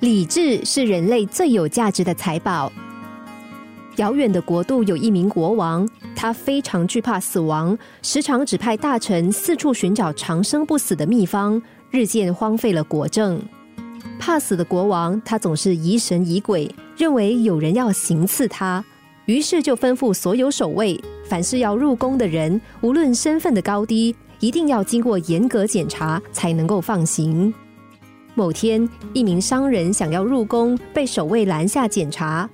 理智是人类最有价值的财宝。遥远的国度有一名国王，他非常惧怕死亡，时常指派大臣四处寻找长生不死的秘方，日渐荒废了国政。怕死的国王，他总是疑神疑鬼，认为有人要行刺他，于是就吩咐所有守卫，凡是要入宫的人，无论身份的高低，一定要经过严格检查才能够放行。某天，一名商人想要入宫，被守卫拦下检查。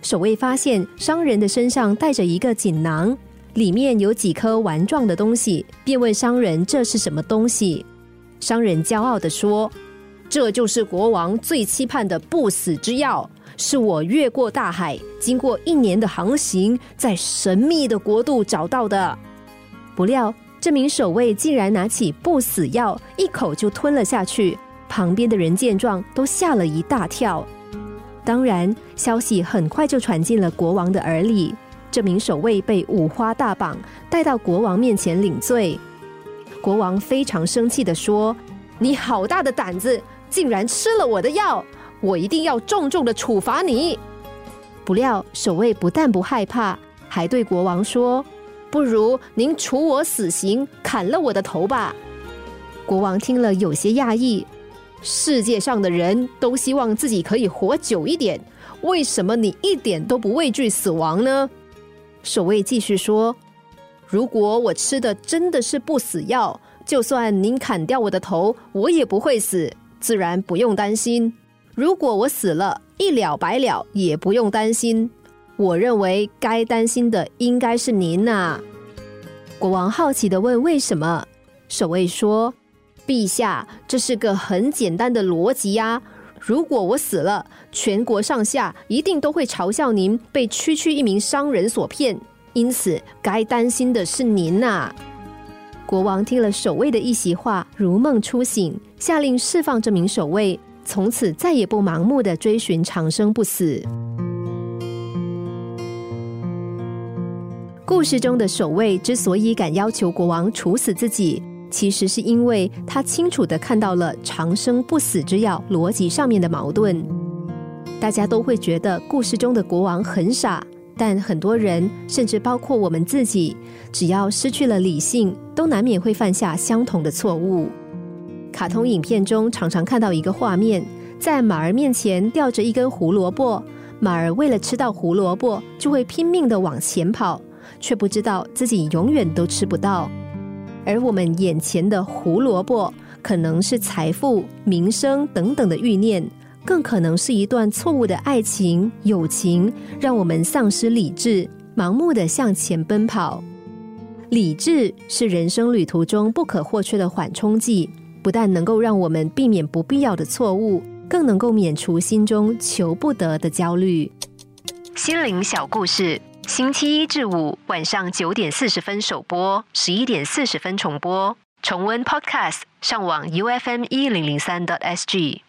守卫发现商人的身上带着一个锦囊，里面有几颗丸状的东西，便问商人这是什么东西。商人骄傲地说：“这就是国王最期盼的不死之药，是我越过大海，经过一年的航行，在神秘的国度找到的。”不料，这名守卫竟然拿起不死药，一口就吞了下去。旁边的人见状，都吓了一大跳。当然，消息很快就传进了国王的耳里。这名守卫被五花大绑，带到国王面前领罪。国王非常生气的说：“你好大的胆子，竟然吃了我的药！我一定要重重的处罚你！”不料，守卫不但不害怕，还对国王说：“不如您处我死刑，砍了我的头吧。”国王听了有些讶异。世界上的人都希望自己可以活久一点，为什么你一点都不畏惧死亡呢？守卫继续说：“如果我吃的真的是不死药，就算您砍掉我的头，我也不会死，自然不用担心。如果我死了，一了百了，也不用担心。我认为该担心的应该是您呐。”国王好奇的问：“为什么？”守卫说。陛下，这是个很简单的逻辑呀！如果我死了，全国上下一定都会嘲笑您被区区一名商人所骗，因此该担心的是您呐。国王听了守卫的一席话，如梦初醒，下令释放这名守卫，从此再也不盲目的追寻长生不死。故事中的守卫之所以敢要求国王处死自己。其实是因为他清楚的看到了长生不死之药逻辑上面的矛盾。大家都会觉得故事中的国王很傻，但很多人，甚至包括我们自己，只要失去了理性，都难免会犯下相同的错误。卡通影片中常常看到一个画面，在马儿面前吊着一根胡萝卜，马儿为了吃到胡萝卜，就会拼命的往前跑，却不知道自己永远都吃不到。而我们眼前的胡萝卜，可能是财富、名声等等的欲念，更可能是一段错误的爱情、友情，让我们丧失理智，盲目的向前奔跑。理智是人生旅途中不可或缺的缓冲剂，不但能够让我们避免不必要的错误，更能够免除心中求不得的焦虑。心灵小故事。星期一至五晚上九点四十分首播，十一点四十分重播。重温 Podcast，上网 U F M 一零零三 t S G。